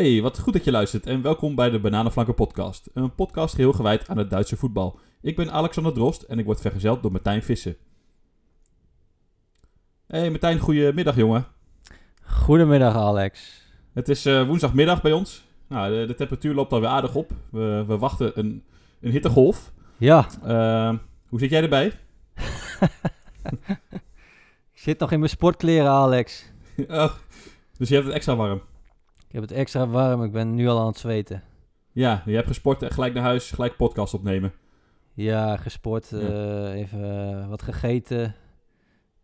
Hey, wat goed dat je luistert en welkom bij de Bananenflanken podcast. Een podcast geheel gewijd aan het Duitse voetbal. Ik ben Alexander Drost en ik word vergezeld door Martijn Vissen. Hey Martijn, goedemiddag jongen. Goedemiddag Alex. Het is eh, woensdagmiddag bij ons. Nou, de, de temperatuur loopt alweer aardig op. We, we wachten een, een hittegolf. Ja, Eh, hoe zit jij erbij? ik zit nog in mijn sportkleren Alex. Oh, dus je hebt het extra warm. Ik heb het extra warm, ik ben nu al aan het zweten. Ja, je hebt gesport en gelijk naar huis, gelijk podcast opnemen. Ja, gesport, Ja. eh, even eh, wat gegeten.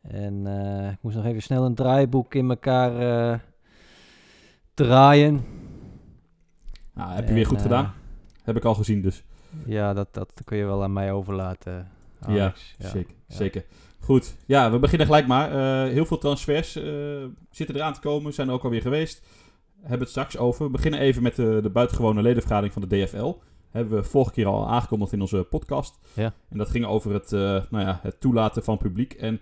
En eh, ik moest nog even snel een draaiboek in elkaar draaien. Nou, heb je weer goed gedaan. Heb ik al gezien dus. Ja, dat, dat kun je wel aan mij overlaten, Alex. Ja, Zeker, ja. zeker. Goed, ja, we beginnen gelijk maar. Heel veel transfers zitten eraan te komen, zijn er ook alweer geweest. Hebben het straks over. We beginnen even met de, de buitengewone ledenvergadering van de DFL. Hebben we vorige keer al aangekondigd in onze podcast. Ja. En dat ging over het, eh, nou ja, het toelaten van publiek. En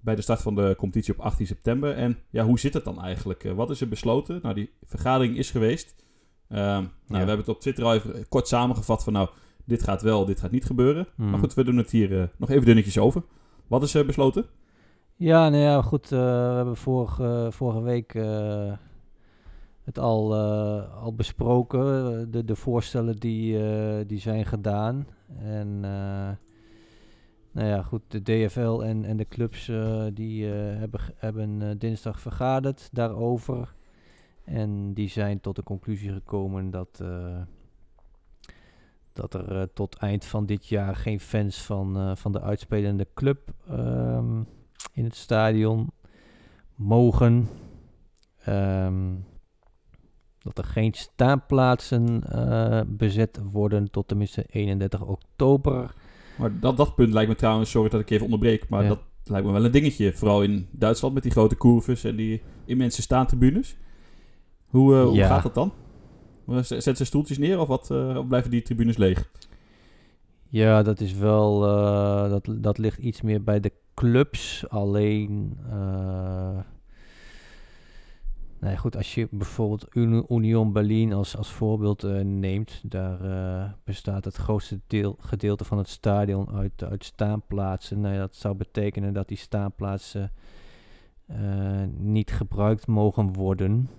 bij de start van de competitie op 18 september. En ja, hoe zit het dan eigenlijk? Eh, wat is er besloten? Nou, die vergadering is geweest. Ehm, nou, We hebben het op Twitter al even kort samengevat van nou, dit gaat wel, dit gaat niet gebeuren. Hmm. Maar goed, we doen het hier eh, nog even dunnetjes over. Wat is er besloten? Ja, nou ja, goed. eh, we hebben vorige, vorige week eh, het al, eh, al besproken. De, de voorstellen die, eh, die zijn gedaan. En eh, nou ja, goed. De DFL en, en de clubs die hebben, hebben dinsdag vergaderd daarover. En die zijn tot de conclusie gekomen dat, dat er tot eind van dit jaar geen fans van, van de uitspelende club ehm, in het stadion mogen. Ehm, dat er geen staanplaatsen eh, bezet worden tot tenminste 31 oktober. Maar dat, dat punt lijkt me trouwens, sorry dat ik even onderbreek, maar Ja. dat lijkt me wel een dingetje. Vooral in Duitsland met die grote curves en die immense staantribunes. Hoe, eh, hoe Ja. gaat dat dan? Eh, Zetten ze stoeltjes neer of, wat, of blijven die tribunes leeg? Ja, dat is wel. dat, dat ligt iets meer bij de clubs. Alleen. Nee, goed, als je bijvoorbeeld Uni- Union Berlin als, als voorbeeld eh, neemt, daar eh, bestaat het grootste deel, gedeelte van het stadion uit, uit staanplaatsen. Nou, dat zou betekenen dat die staanplaatsen eh, niet gebruikt mogen worden.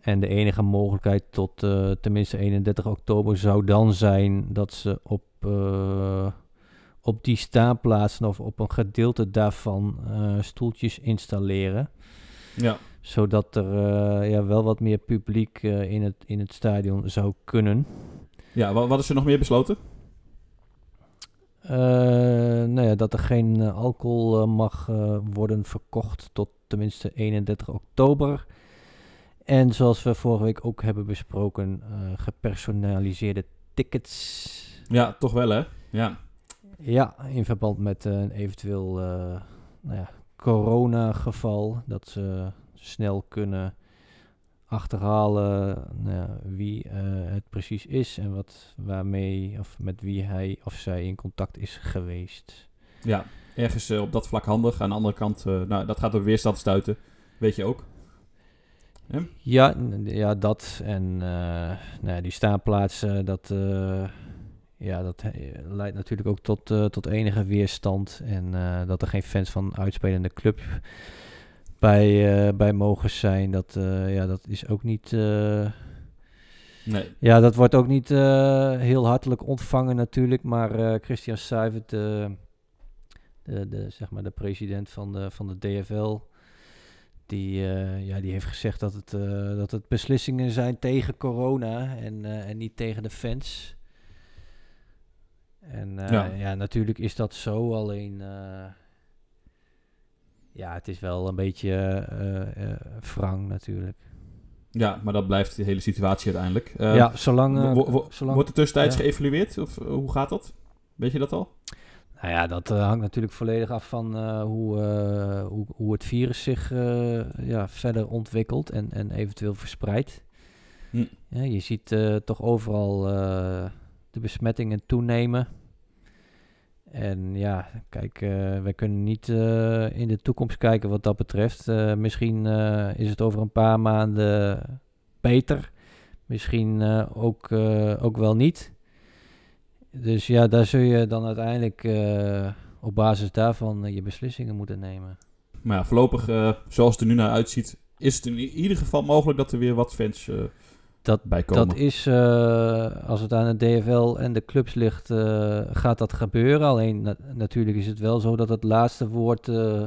En de enige mogelijkheid tot tenminste 31 oktober zou dan zijn dat ze op, op die staanplaatsen of op een gedeelte daarvan stoeltjes installeren. Ja. Zodat er eh, ja, wel wat meer publiek eh, in, het, in het stadion zou kunnen. Ja, wat, wat is er nog meer besloten? Eh, nou ja, dat er geen alcohol mag worden verkocht tot tenminste 31 oktober. En zoals we vorige week ook hebben besproken, gepersonaliseerde tickets. Ja, toch wel hè? Ja. Ja, in verband met een eventueel eh nou ja, corona-geval. Dat ze snel kunnen achterhalen nou ja, wie eh, het precies is en wat, waarmee of met wie hij of zij in contact is geweest. ja, ergens eh, op dat vlak handig. Aan de andere kant, eh, nou, dat gaat op weerstand stuiten. Weet je ook. Ja, ja dat en nou ja, die staanplaatsen, dat, ja, dat leidt natuurlijk ook tot, tot enige weerstand. En dat er geen fans van uitspelende club bij, eh, bij mogen zijn, dat, eh, ja, dat is ook niet... eh, Nee. ja, dat wordt ook niet heel hartelijk ontvangen natuurlijk, maar Christian Seivert, de, de, de, zeg maar de president van de, van de DFL, die, ja, die heeft gezegd dat het, dat het beslissingen zijn tegen corona en, en niet tegen de fans. En Ja. ja. natuurlijk is dat zo, alleen ja, het is wel een beetje eh eh, wrang natuurlijk. Ja, maar dat blijft de hele situatie uiteindelijk. Eh, ja, zolang... wo- wo- zolang Wordt er tussentijds ja. geëvalueerd? Of hoe gaat dat? Weet je dat al? Nou ja, dat hangt natuurlijk volledig af van hoe, hoe, hoe het virus zich ja, verder ontwikkelt en, en eventueel verspreidt. Hm. Ja, je ziet toch overal de besmettingen toenemen. En ja, kijk, eh wij kunnen niet eh, in de toekomst kijken wat dat betreft. Eh, misschien is het over een paar maanden beter. Misschien ook, ook wel niet. Dus ja, daar zul je dan uiteindelijk op basis daarvan je beslissingen moeten nemen. Maar ja, voorlopig, zoals het er nu naar uitziet, is het in ieder geval mogelijk dat er weer wat fans Dat- bij komen. Dat is, eh, als het aan de DFL en de clubs ligt, eh, gaat dat gebeuren. Alleen na- natuurlijk is het wel zo dat het laatste woord eh,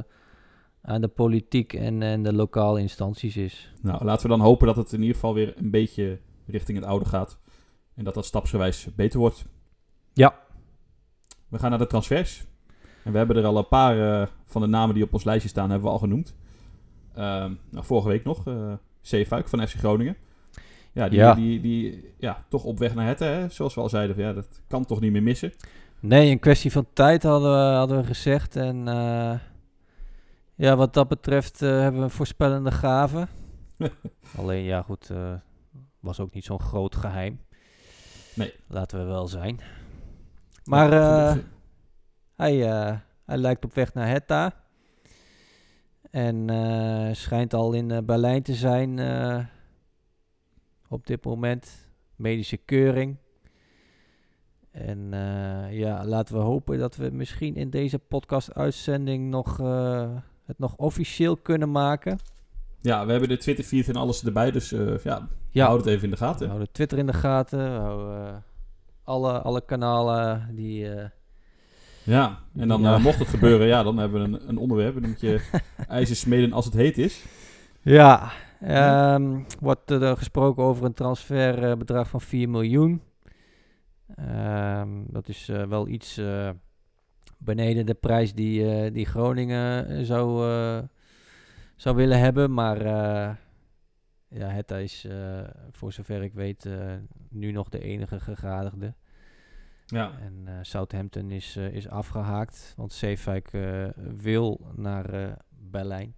aan de politiek en, en de lokale instanties is. Nou, laten we dan hopen dat het in ieder geval weer een beetje richting het oude gaat. En dat dat stapsgewijs beter wordt. Ja. We gaan naar de transfers. En we hebben er al een paar van de namen die op ons lijstje staan, hebben we al genoemd. Ehm, nou, vorige week nog, Zeefuik van FC Groningen. Ja, die, Ja. Die, die, ja, toch op weg naar het, hè? zoals we al zeiden. Ja, dat kan toch niet meer missen. Nee, een kwestie van tijd hadden we, hadden we gezegd. En eh, ja, wat dat betreft eh, hebben we een voorspellende gave. Alleen ja, goed, eh, was ook niet zo'n groot geheim. Nee. Laten we wel zijn. Maar Ja, hij, hij lijkt op weg naar Hetta. En schijnt al in Berlijn te zijn op dit moment. Medische keuring. En eh, ja, laten we hopen dat we misschien in deze podcast-uitzending nog, eh, het nog officieel kunnen maken. ja, we hebben de Twitter feed en alles erbij, dus eh, ja, Ja, houd het even in de gaten. houden Twitter in de gaten. We houden eh, alle, alle kanalen die... Ja, en dan Ja. mocht het gebeuren, ja, dan hebben we een, een onderwerp. Dan moet je ijzer smeden als het heet is. Ja, ehm, wordt er gesproken over een transferbedrag van 4 miljoen. Ehm, dat is eh, wel iets eh, beneden de prijs die, eh, die Groningen zou, zou willen hebben. Maar ja, het is voor zover ik weet nu nog de enige gegadigde. Ja, En Southampton is, is afgehaakt, want Zeefuik eh, wil naar Berlijn.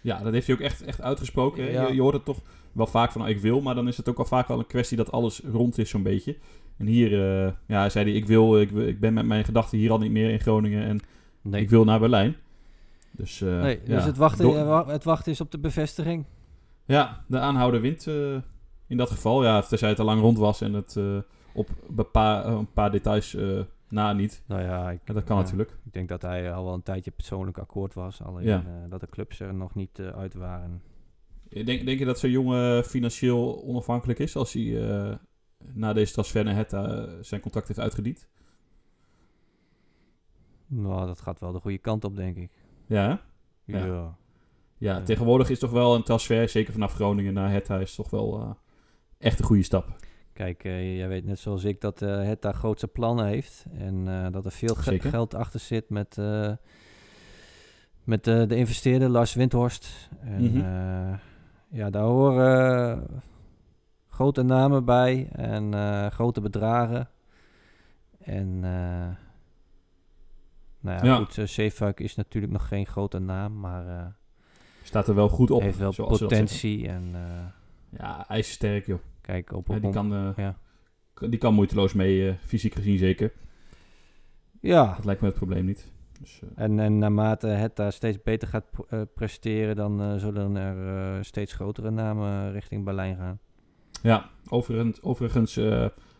Ja dat heeft hij ook echt, echt uitgesproken. Ja. Je, je hoort het toch wel vaak van, oh, ik wil, maar dan is het ook al vaak wel een kwestie dat alles rond is zo'n beetje. En hier uh, ja, zei hij, ik wil, ik, ik ben met mijn gedachten hier al niet meer in Groningen en Nee. ik wil naar Berlijn. Dus, uh, Nee, ja, dus het wachten, eh, het wachten is op de bevestiging. Ja, de aanhouder wint uh, in dat geval. Ja, tenzij het al lang rond was en het op een paar details na niet. Nou ja, ik, dat kan natuurlijk. Ik denk dat hij al wel een tijdje persoonlijk akkoord was. Alleen Ja. eh, dat de clubs er nog niet eh, uit waren. Denk, denk je dat zo'n jongen financieel onafhankelijk is als hij na deze transfer naar Hetta zijn contract heeft uitgediend? Nou, dat gaat wel de goede kant op, denk ik. Ja? Ja. Ja. tegenwoordig is toch wel een transfer, zeker vanaf Groningen naar Hetta, is toch wel echt een goede stap. Kijk, eh, jij weet net zoals ik dat uh, het daar grootste plannen heeft. En uh, dat er veel ge Zeker. geld achter zit met, met de investeerder Lars Windhorst. En Mhm. ja, daar horen grote namen bij en grote bedragen. En nou ja, Ja. goed, Zeefuik is natuurlijk nog geen grote naam, maar Staat er wel goed op. heeft wel potentie. En. Ja, ijzersterk joh. Kijk, op, Ja, op die, kan, uh, ja. die kan moeiteloos mee, uh, fysiek gezien zeker. ja, Dat lijkt me het probleem niet. Dus, uh, En, en naarmate het daar steeds beter gaat presteren, dan zullen er steeds grotere namen richting Berlijn gaan. Ja, overigens, overigens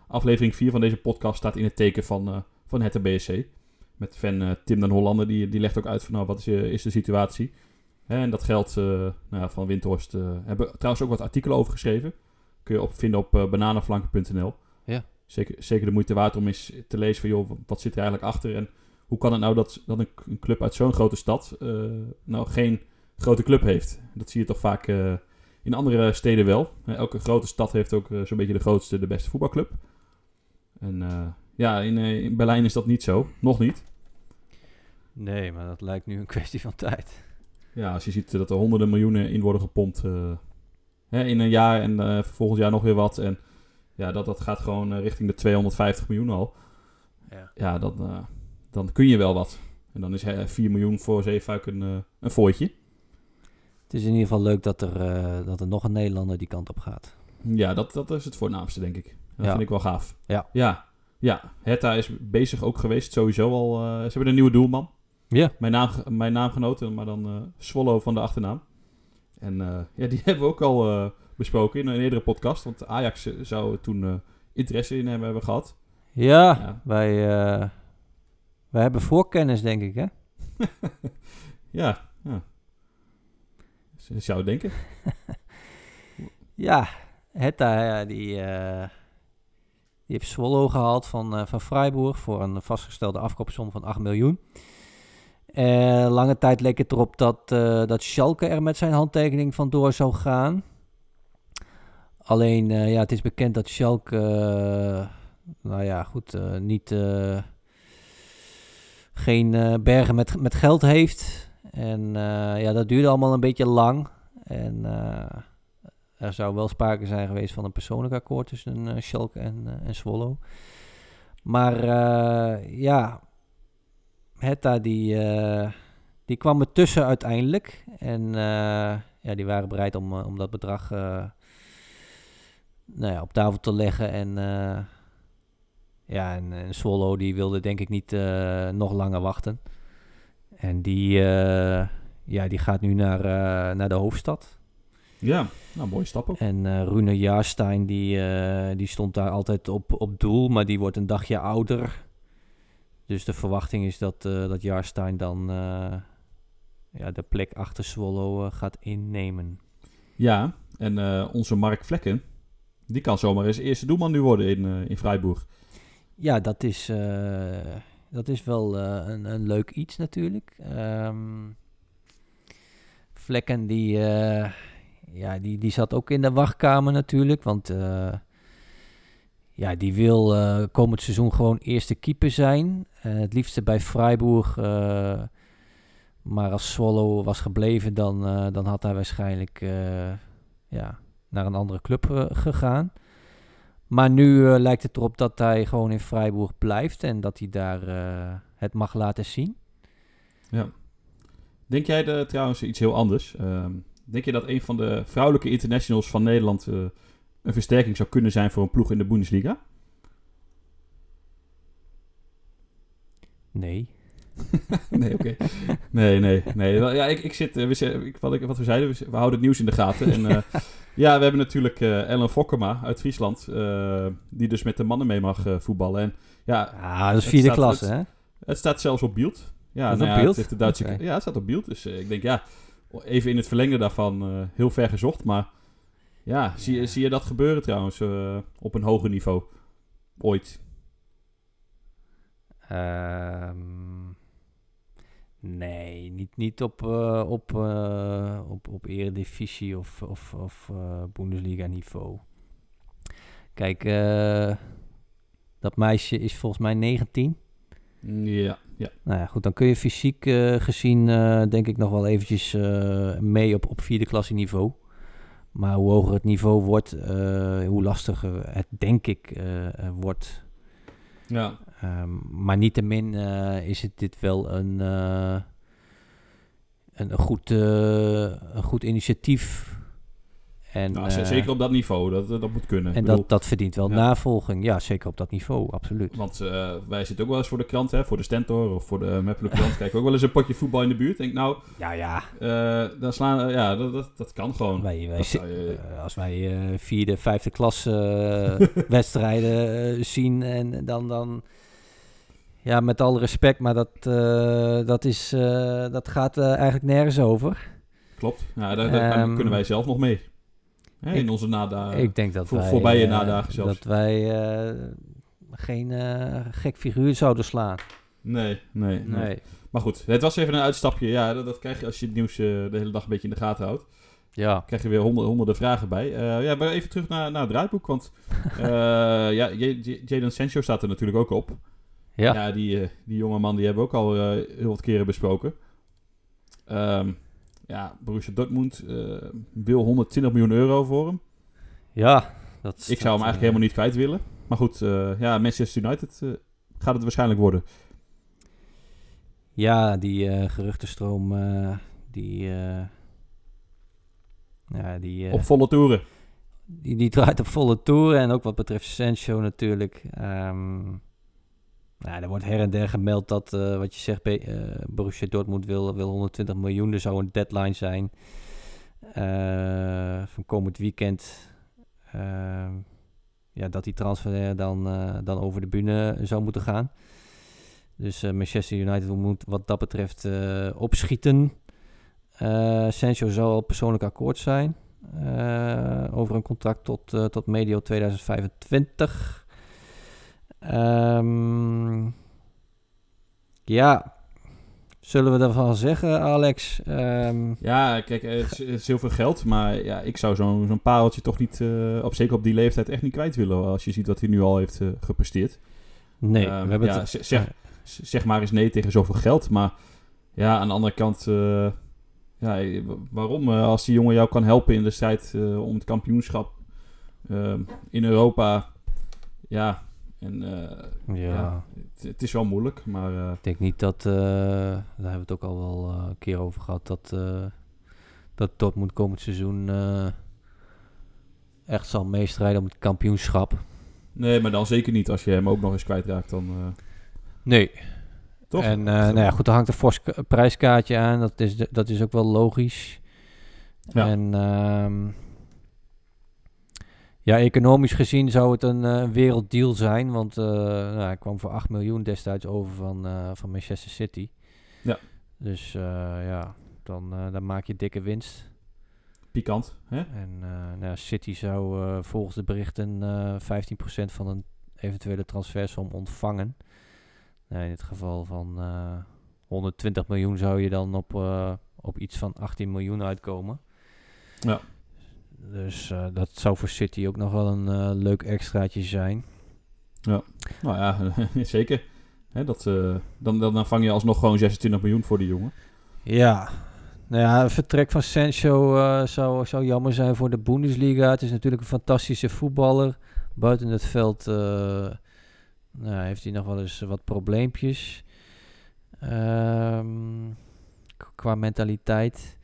aflevering 4 van deze podcast staat in het teken van, van het BSC. Met fan uh, Tim den Hollander, die, die legt ook uit van nou, wat is, is de situatie. En dat geldt nou ja, van Windhorst. hebben we trouwens ook wat artikelen over geschreven. Kun je op, vinden op bananenflanken.nl. Ja. Zeker, zeker de moeite waard om eens te lezen van joh, wat zit er eigenlijk achter en hoe kan het nou dat, dat een, club uit zo'n grote stad uh, nou geen grote club heeft? Dat zie je toch vaak uh, in andere steden wel. Elke grote stad heeft ook zo'n beetje de grootste, de beste voetbalclub. En uh, ja, in, in, Berlijn is dat niet zo. Nog niet. Nee, maar dat lijkt nu een kwestie van tijd. Ja, als je ziet dat er honderden miljoenen in worden gepompt uh, hè, in een jaar en uh, volgend jaar nog weer wat. En ja, dat, dat gaat gewoon richting de 250 miljoen al. Ja, ja dan, uh, dan kun je wel wat. En dan is 4 miljoen voor Zeefuik een, uh, een fooitje. Het is in ieder geval leuk dat er, uh, dat er nog een Nederlander die kant op gaat. Ja, dat, dat is het voornaamste, denk ik. Dat ja. vind ik wel gaaf. Ja. Ja, ja. Hertha is bezig ook geweest, sowieso al. Uh, ze hebben een nieuwe doelman. Ja. Mijn, naam, mijn naamgenoten, maar dan uh, Swallow van de achternaam. En uh, ja, die hebben we ook al besproken in een eerdere podcast. Want Ajax eh, zou toen eh, interesse in hem hebben gehad. Ja, Ja. Wij, eh, wij hebben voorkennis, denk ik, hè? Ja, ja. Zou denken. Ja, Hetta, die, eh, die heeft Swallow gehaald van, eh, van Freiburg voor een vastgestelde afkoopsom van 8 miljoen. Eh, lange tijd leek het erop dat, eh, dat Schalke er met zijn handtekening vandoor zou gaan. Alleen, eh, ja, het is bekend dat Schalke, nou ja, goed, niet, geen bergen met, met geld heeft. En ja, dat duurde allemaal een beetje lang. En er zou wel sprake zijn geweest van een persoonlijk akkoord tussen Schalke en, en Swallow. Maar ja, Hetta die, eh, die kwam er tussen uiteindelijk. En eh, ja, die waren bereid om, eh, om dat bedrag nou ja, op tafel te leggen. En ja, en, en Swallow die wilde denk ik niet nog langer wachten. En die, ja, die gaat nu naar, naar de hoofdstad. Ja, nou, mooie stap ook. En Rune Jaarstein, die, die stond daar altijd op, op doel, maar die wordt een dagje ouder. Dus de verwachting is dat, eh dat Jaarstein dan eh, ja, de plek achter Swallow eh, gaat innemen. Ja, en onze Mark Vlekken, die kan zomaar eens eerste doelman nu worden in, in Freiburg. Ja, dat is, dat is wel een, een leuk iets natuurlijk. Ehm, Vlekken, die, ja, die, die zat ook in de wachtkamer natuurlijk. Want ja, die wil eh, komend seizoen gewoon eerste keeper zijn. Eh, het liefste bij Freiburg. eh, maar als Swallow was gebleven, dan, dan had hij waarschijnlijk ja, naar een andere club gegaan. Maar nu lijkt het erop dat hij gewoon in Freiburg blijft en dat hij daar het mag laten zien. Ja. Denk jij trouwens iets heel anders? Ehm, denk je dat een van de vrouwelijke internationals van Nederland een versterking zou kunnen zijn voor een ploeg in de Bundesliga? Nee. nee, oké. Nee, nee, nee. Ja, ik, ik zit, eh, we, ik, wat, ik, wat we zeiden, we, we houden het nieuws in de gaten. En eh, ja, we hebben natuurlijk eh, Ellen Fokkema uit Friesland, die dus met de mannen mee mag voetballen. En ja, Ah, dat is Het vierde staat- klasse, het- hè? het staat zelfs op beeld. Ja, nou op ja, beeld? Het de Duitse, Oké. Ja, het staat op beeld. Dus ik denk, ja, even in het verlengde daarvan, heel ver gezocht. Maar ja, zie, zie je dat gebeuren trouwens eh, op een hoger niveau? Ooit. Ehm, nee, niet, niet op, eh, op, eh, op, op eredivisie of, of, of Bundesliga niveau. Kijk, dat meisje is volgens mij 19. Ja, ja. Nou ja, goed, dan kun je fysiek gezien denk ik nog wel eventjes mee op, op vierde klasse niveau. Maar hoe hoger het niveau wordt, eh, hoe lastiger het denk ik eh, eh, wordt. ja. Ehm, maar niettemin is het dit wel een, een, een goed, een goed initiatief. En, Nou, eh, zeker op dat niveau, dat, dat moet kunnen. en Ik bedoel, dat, dat verdient wel ja. navolging. Ja, zeker op dat niveau, absoluut. Want eh, wij zitten ook wel eens voor de krant, hè, voor de Stentor of voor de Meppelen krant. Kijken ook wel eens een potje voetbal in de buurt. Denk nou, Ja, ja. eh, dan slaan, eh, ja, dat, dat, dat kan gewoon. Wij, wij je- eh, als wij eh, vierde, vijfde klas eh, wedstrijden eh, zien en dan, dan... Ja, met alle respect, maar dat, eh, dat, is, eh, dat gaat eh, eigenlijk nergens over. Klopt. Ja, daar, daar Ehm, kunnen wij zelf nog mee. Hè, in ik- onze nadagen. ik denk dat voor- wij... voorbije eh, nadagen zelfs. Dat wij eh, geen eh, gek figuur zouden slaan. Nee, nee, nee, Nee. Maar goed, het was even een uitstapje. Ja, dat, dat krijg je als je het nieuws de hele dag een beetje in de gaten houdt. Ja. krijg je weer honderden, honderden vragen bij. Ja, maar even terug naar, naar het draaiboek. Want eh, ja, J- J- Jadon Sancho staat er natuurlijk ook op. Ja. Ja, die, die jonge man die hebben we ook al heel wat keren besproken. Ehm, ja, Borussia Dortmund eh, wil 120 miljoen euro voor hem. Ja. Dat Ik zou hem eigenlijk eh, helemaal niet kwijt willen. Maar goed, eh, ja, Manchester United eh, gaat het waarschijnlijk worden. Ja, die eh, geruchtenstroom, eh, die... eh, ja, die... eh, Op volle toeren. Die, die draait op volle toeren. En ook wat betreft Sancho natuurlijk. Ehm nou, er wordt her en der gemeld dat, eh, wat je zegt, eh, Borussia Dortmund wil, wil 120 miljoen. Er zou een deadline zijn. eh, van komend weekend. ehm, ja, dat die transfer dan, dan over de bühne zou moeten gaan. Dus Manchester United moet wat dat betreft opschieten. Sancho zal al persoonlijk akkoord zijn over een contract tot, tot medio 2025. Ehm, ja, zullen we daarvan zeggen, Alex? Ehm, Ja, kijk, eh, het is, het is heel veel geld. Maar ja, ik zou zo'n zo'n pareltje toch niet, eh, op, zeker op die leeftijd, echt niet kwijt willen. Als je ziet wat hij nu al heeft eh, gepresteerd. nee, Ehm, we hebben ja, het... zeg, zeg maar eens nee tegen zoveel geld. Maar ja, aan de andere kant, ja, wa- waarom? als die jongen jou kan helpen in de strijd om het kampioenschap in Europa. Ja, en eh, ja. ja. het, het is wel moeilijk, maar eh, Ik denk niet dat, eh, daar hebben we het ook al wel een keer over gehad, dat, dat Dortmund komend seizoen echt zal meestrijden om het kampioenschap. nee, maar dan zeker niet als je hem ook nog eens kwijtraakt. Dan, Nee. toch? En nou ja, goed, er hangt een fors ka- prijskaartje aan, dat is, de- dat is ook wel logisch. Ja. En ehm, ja, economisch gezien zou het een eh, werelddeal zijn, want eh, nou, hij kwam voor 8 miljoen destijds over van, eh, van Manchester City. Ja. Dus ja, dan, dan maak je dikke winst. Pikant, hè? En nou, ja, City zou volgens de berichten eh 15% van een eventuele transfersom ontvangen. Nou, in het geval van eh 120 miljoen zou je dan op, op iets van 18 miljoen uitkomen. Ja. Dus eh, dat zou voor City ook nog wel een eh, leuk extraatje zijn. Nou ja, zeker. Hè, dat, eh, dan, dan, dan vang je alsnog gewoon 26 miljoen voor die jongen. Ja, nou ja, een vertrek van Sancho zou, zou jammer zijn voor de Bundesliga. Het is natuurlijk een fantastische voetballer. Buiten het veld nou, heeft hij nog wel eens wat probleempjes. Ehm, qua mentaliteit.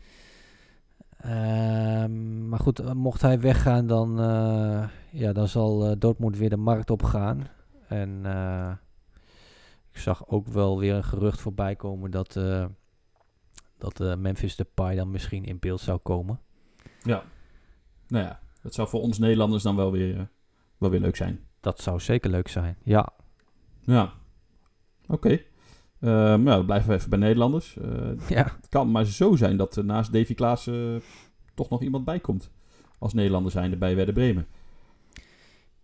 Ehm, maar goed, eh, mocht hij weggaan, dan, eh, ja, dan zal eh, Dortmund weer de markt opgaan. En eh, ik zag ook wel weer een gerucht voorbij komen dat, dat Memphis Depay dan misschien in beeld zou komen. Ja. Nou ja, dat zou voor ons Nederlanders dan wel weer, wel weer leuk zijn. Dat zou zeker leuk zijn. Ja, Ja. Oké. Ehm, nou, dan blijven we even bij Nederlanders. Eh, ja. het kan maar zo zijn dat er naast Davy Klaassen eh, toch nog iemand bij komt. Als Nederlander zijnde bij Werder Bremen.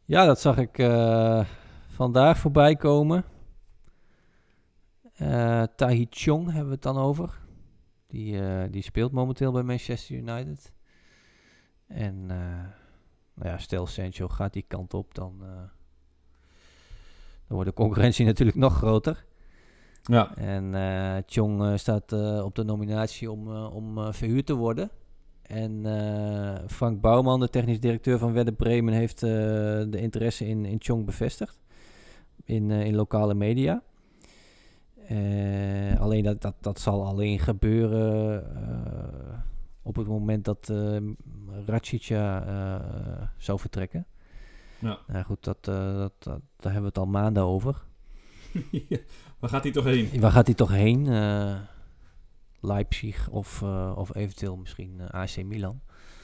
ja dat zag ik eh, vandaag voorbij komen. Eh Tahi Chong hebben we het dan over. Die, eh, die speelt momenteel bij Manchester United. En eh, nou ja, stel Sancho gaat die kant op, dan, eh, dan wordt de concurrentie natuurlijk nog groter. Ja. En eh Chong eh, staat eh, op de nominatie om, om verhuurd te worden. En Frank Bouwman, de technisch directeur van Werder Bremen, heeft de interesse in, in Chong bevestigd. In, in lokale media. Alleen dat, dat, dat zal alleen gebeuren op het moment dat uh, Racica zou vertrekken. Ja. Nou goed, dat, dat, dat, daar hebben we het al maanden over. Waar gaat hij toch heen? Waar gaat hij toch heen? Eh, Leipzig of, eh, of eventueel misschien eh, AC Milan.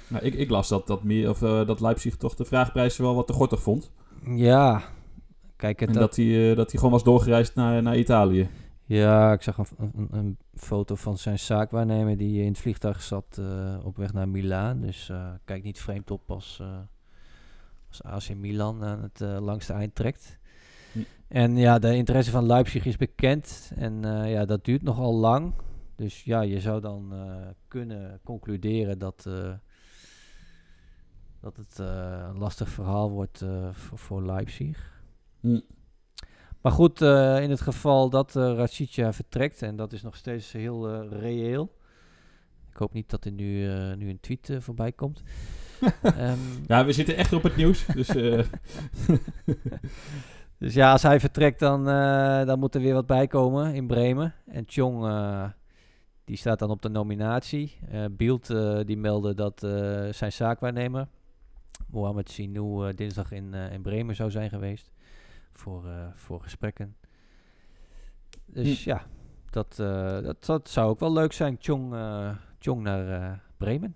Nou, ik, ik las dat, dat, meer, of, dat Leipzig toch de vraagprijs wel wat te gortig vond. Ja, kijk, het en dat, hij, dat hij gewoon was doorgereisd naar, naar Italië. ja, ik zag een, een, een foto van zijn zaakwaarnemer die in het vliegtuig zat op weg naar Milaan. Dus kijk niet vreemd op als, als AC Milan aan het langste eind trekt. En ja, de interesse van Leipzig is bekend en eh, ja, dat duurt nogal lang. Dus ja, je zou dan eh, kunnen concluderen dat, eh, dat het een lastig verhaal wordt voor, voor Leipzig. Hm. Maar goed, in het geval dat uh, Racica vertrekt, en dat is nog steeds heel reëel. Ik hoop niet dat er nu, nu een tweet voorbij komt. um, ja, we zitten echt op het nieuws. Dus, dus ja, als hij vertrekt, dan, uh, dan moet er weer wat bij komen in Bremen. En Chong, uh, die staat dan op de nominatie. Uh, Bielt, die meldde dat zijn zaakwaarnemer, Mohamed Sinou, dinsdag in, in Bremen zou zijn geweest voor, voor gesprekken. Dus hm. ja, dat, dat, dat, zou ook wel leuk zijn. Chong, Chong naar Bremen.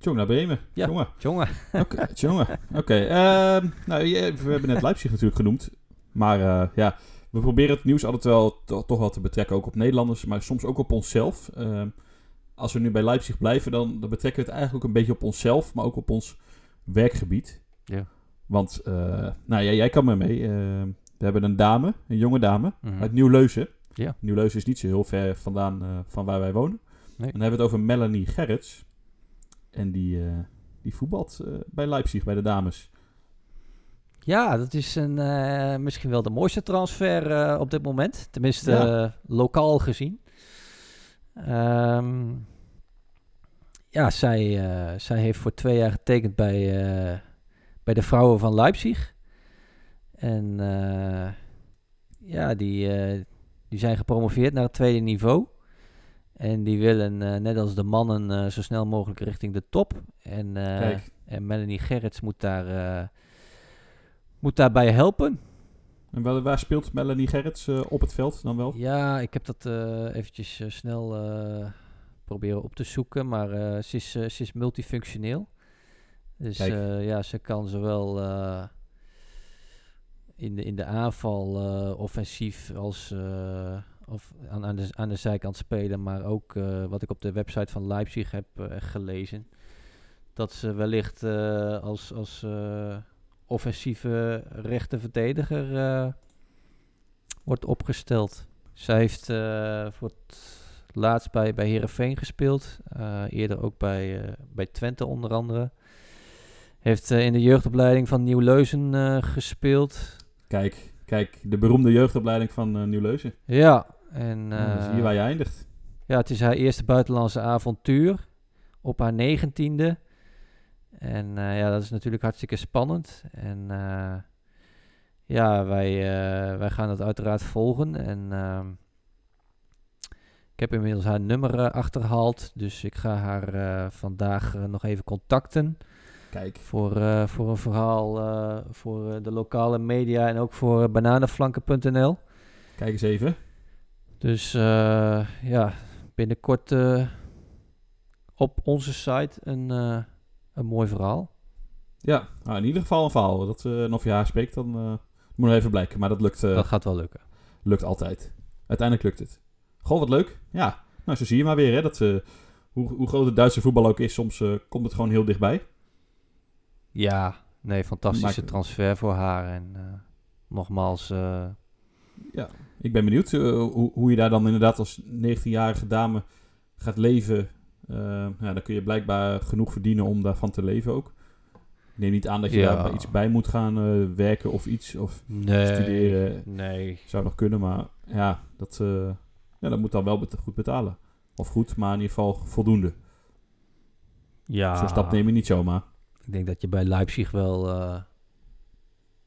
Tjong naar Bremen. Ja. Jongen. Jongen. Oké, jongen. Oké. ehm, nou, we hebben net Leipzig natuurlijk genoemd. Maar eh, ja, we proberen het nieuws altijd wel to- toch wel te betrekken. Ook op Nederlanders, maar soms ook op onszelf. Ehm, als we nu bij Leipzig blijven, dan, dan betrekken we het eigenlijk ook een beetje op onszelf. Maar ook op ons werkgebied. Ja. Want, eh, nou ja, jij kan me mee. Ehm, we hebben een dame, een jonge dame, Mhm. uit Nieuw-Leuzen. Ja. Nieuw-Leuzen is niet zo heel ver vandaan eh, van waar wij wonen. Nee. En dan hebben we het over Melanie Gerrits. En die, die voetbalt bij Leipzig, bij de dames. Ja, dat is een, eh, misschien wel de mooiste transfer eh, op dit moment. Tenminste, Ja. eh, lokaal gezien. Ehm, ja, zij, zij heeft voor twee jaar getekend bij, bij de vrouwen van Leipzig. En ja, die, die zijn gepromoveerd naar het tweede niveau. En die willen, net als de mannen, zo snel mogelijk richting de top. En, en Melanie Gerrits moet, daar, moet daarbij helpen. En wel, waar speelt Melanie Gerrits eh, op het veld dan wel? Ja, ik heb dat eh, eventjes eh, snel eh, proberen op te zoeken. Maar eh, ze, is, eh, ze is multifunctioneel. Dus eh, ja, ze kan zowel eh, in, de, in de aanval eh, offensief als eh, of aan, aan, de, aan de zijkant spelen. Maar ook eh, wat ik op de website van Leipzig heb eh, gelezen. Dat ze wellicht eh, als, als eh, offensieve rechte verdediger eh, wordt opgesteld. Zij heeft eh, voor het laatst bij, bij Herenveen gespeeld. eh, eerder ook bij, bij Twente onder andere. Heeft in de jeugdopleiding van Nieuw-Leuzen gespeeld. Kijk, kijk, de beroemde jeugdopleiding van Nieuw-Leuzen. Ja, en zie je eh, waar je eindigt. ja, het is haar eerste buitenlandse avontuur op haar negentiende. En eh, ja, dat is natuurlijk hartstikke spannend. En eh, ja, wij, eh, wij gaan dat uiteraard volgen. En ehm, ik heb inmiddels haar nummer achterhaald. Dus ik ga haar vandaag nog even contacten. Kijk, Voor, voor een verhaal voor de lokale media en ook voor bananenflanken.nl. kijk eens even. Dus ja, binnenkort op onze site een, een mooi verhaal. Ja, nou, in ieder geval een verhaal. Dat, eh, en of je haar spreekt, dan eh, moet nog even blijken. Maar dat lukt, eh, dat gaat wel lukken. lukt altijd. Uiteindelijk lukt het. Goh, wat leuk. Ja, nou zo zie je maar weer. Hè, dat, eh, hoe, hoe groot het Duitse voetbal ook is, soms komt het gewoon heel dichtbij. Ja, nee, fantastische transfer voor haar. En nogmaals, eh, Ik ben benieuwd hoe, hoe je daar dan inderdaad als 19-jarige dame gaat leven. Eh, ja, dan kun je blijkbaar genoeg verdienen om daarvan te leven ook. Ik neem niet aan dat je Ja. daar iets bij moet gaan eh, werken of iets. Of nee, studeren nee. zou nog kunnen, maar ja, dat, eh, ja, dat moet dan wel bet- goed betalen. Of goed, maar in ieder geval voldoende. Ja, Zo'n stap neem je niet zomaar. ik denk dat je bij Leipzig wel,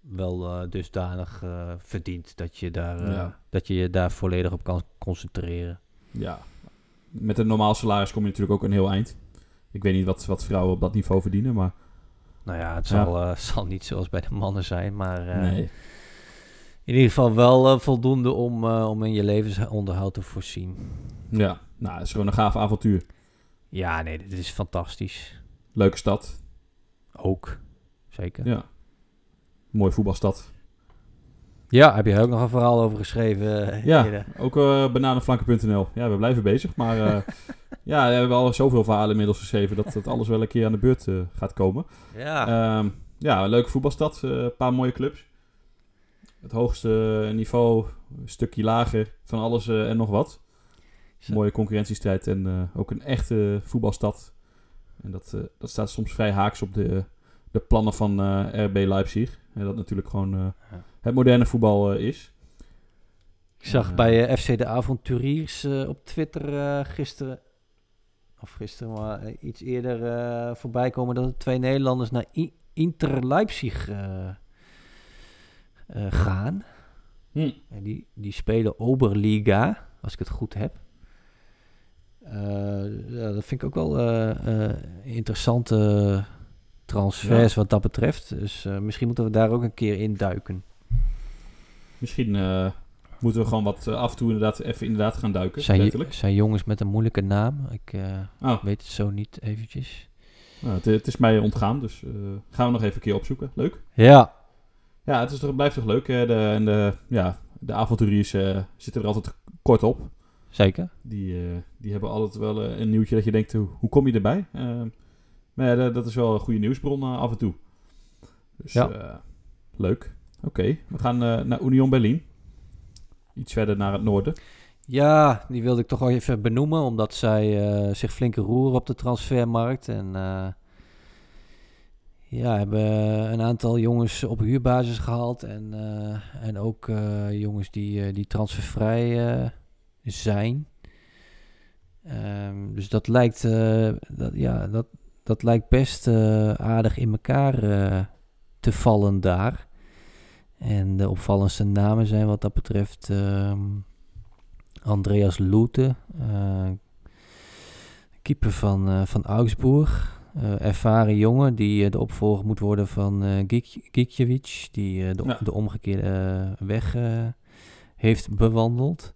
wel dusdanig verdient dat je, daar, Ja. dat je je daar volledig op kan concentreren. Ja, met een normaal salaris kom je natuurlijk ook een heel eind. Ik weet niet wat, wat vrouwen op dat niveau verdienen, maar Nou ja, het Ja. zal, eh, zal niet zoals bij de mannen zijn, maar eh, nee. in ieder geval wel eh, voldoende om, om in je levensonderhoud te voorzien. Ja, nou, het is gewoon een gaaf avontuur. Ja, nee, dit is fantastisch. Leuke stad. Ook, zeker. Ja. Mooie voetbalstad. Ja, heb je ook nog een verhaal over geschreven? eh, Ja, eerder? ook eh bananenflanken.nl. Ja, we blijven bezig, maar eh, ja, we hebben al zoveel verhalen inmiddels geschreven dat het alles wel een keer aan de beurt gaat komen. Ja. Ehm, ja, een leuke voetbalstad. Een paar mooie clubs. Het hoogste niveau, een stukje lager, van alles en nog wat. Zo. Mooie concurrentiestrijd en ook een echte voetbalstad. En dat, dat staat soms vrij haaks op de, de plannen van RB Leipzig. En dat natuurlijk gewoon Ja. Het moderne voetbal eh, is. Ik zag Eh, bij eh, FC de Avonturiers op Twitter gisteren, of gisteren, maar iets eerder eh, voorbij komen dat er twee Nederlanders naar I- Inter Leipzig gaan. Hm. En die, die spelen Oberliga, als ik het goed heb. Ja, dat vind ik ook wel interessante transfers wat dat betreft. Dus misschien moeten we daar ook een keer in duiken. Misschien eh, moeten we gewoon wat eh, af en toe inderdaad even inderdaad gaan duiken. Zijn, zijn jongens met een moeilijke naam. Ik eh, Oh, weet het zo niet eventjes. Nou, het, het is mij ontgaan, dus gaan we nog even een keer opzoeken. Leuk. Ja, Ja, het is toch, blijft toch leuk. Hè? De, en de, ja, de avonturiers zitten er altijd kort op. zeker. Die, die hebben altijd wel een nieuwtje dat je denkt, hoe, hoe kom je erbij? Maar ja, dat- is wel een goede nieuwsbron af en toe. Dus Ja. leuk. Oké, we gaan eh, naar Union Berlin. Iets verder naar het noorden. Ja, die wilde ik toch wel even benoemen, omdat zij eh, zich flink roeren op de transfermarkt. En eh, ja, hebben een aantal jongens op huurbasis gehaald. En, en ook jongens die, die transfervrij zijn. Ehm, dus dat lijkt, dat, ja, dat, dat lijkt best aardig in elkaar te vallen daar. En de opvallendste namen zijn wat dat betreft ehm, Andreas Lute, eh, keeper van, eh, van Augsburg. Eh, ervaren jongen die de opvolger moet worden van eh Gik- Gikjevic, die de, Ja. de omgekeerde weg heeft bewandeld.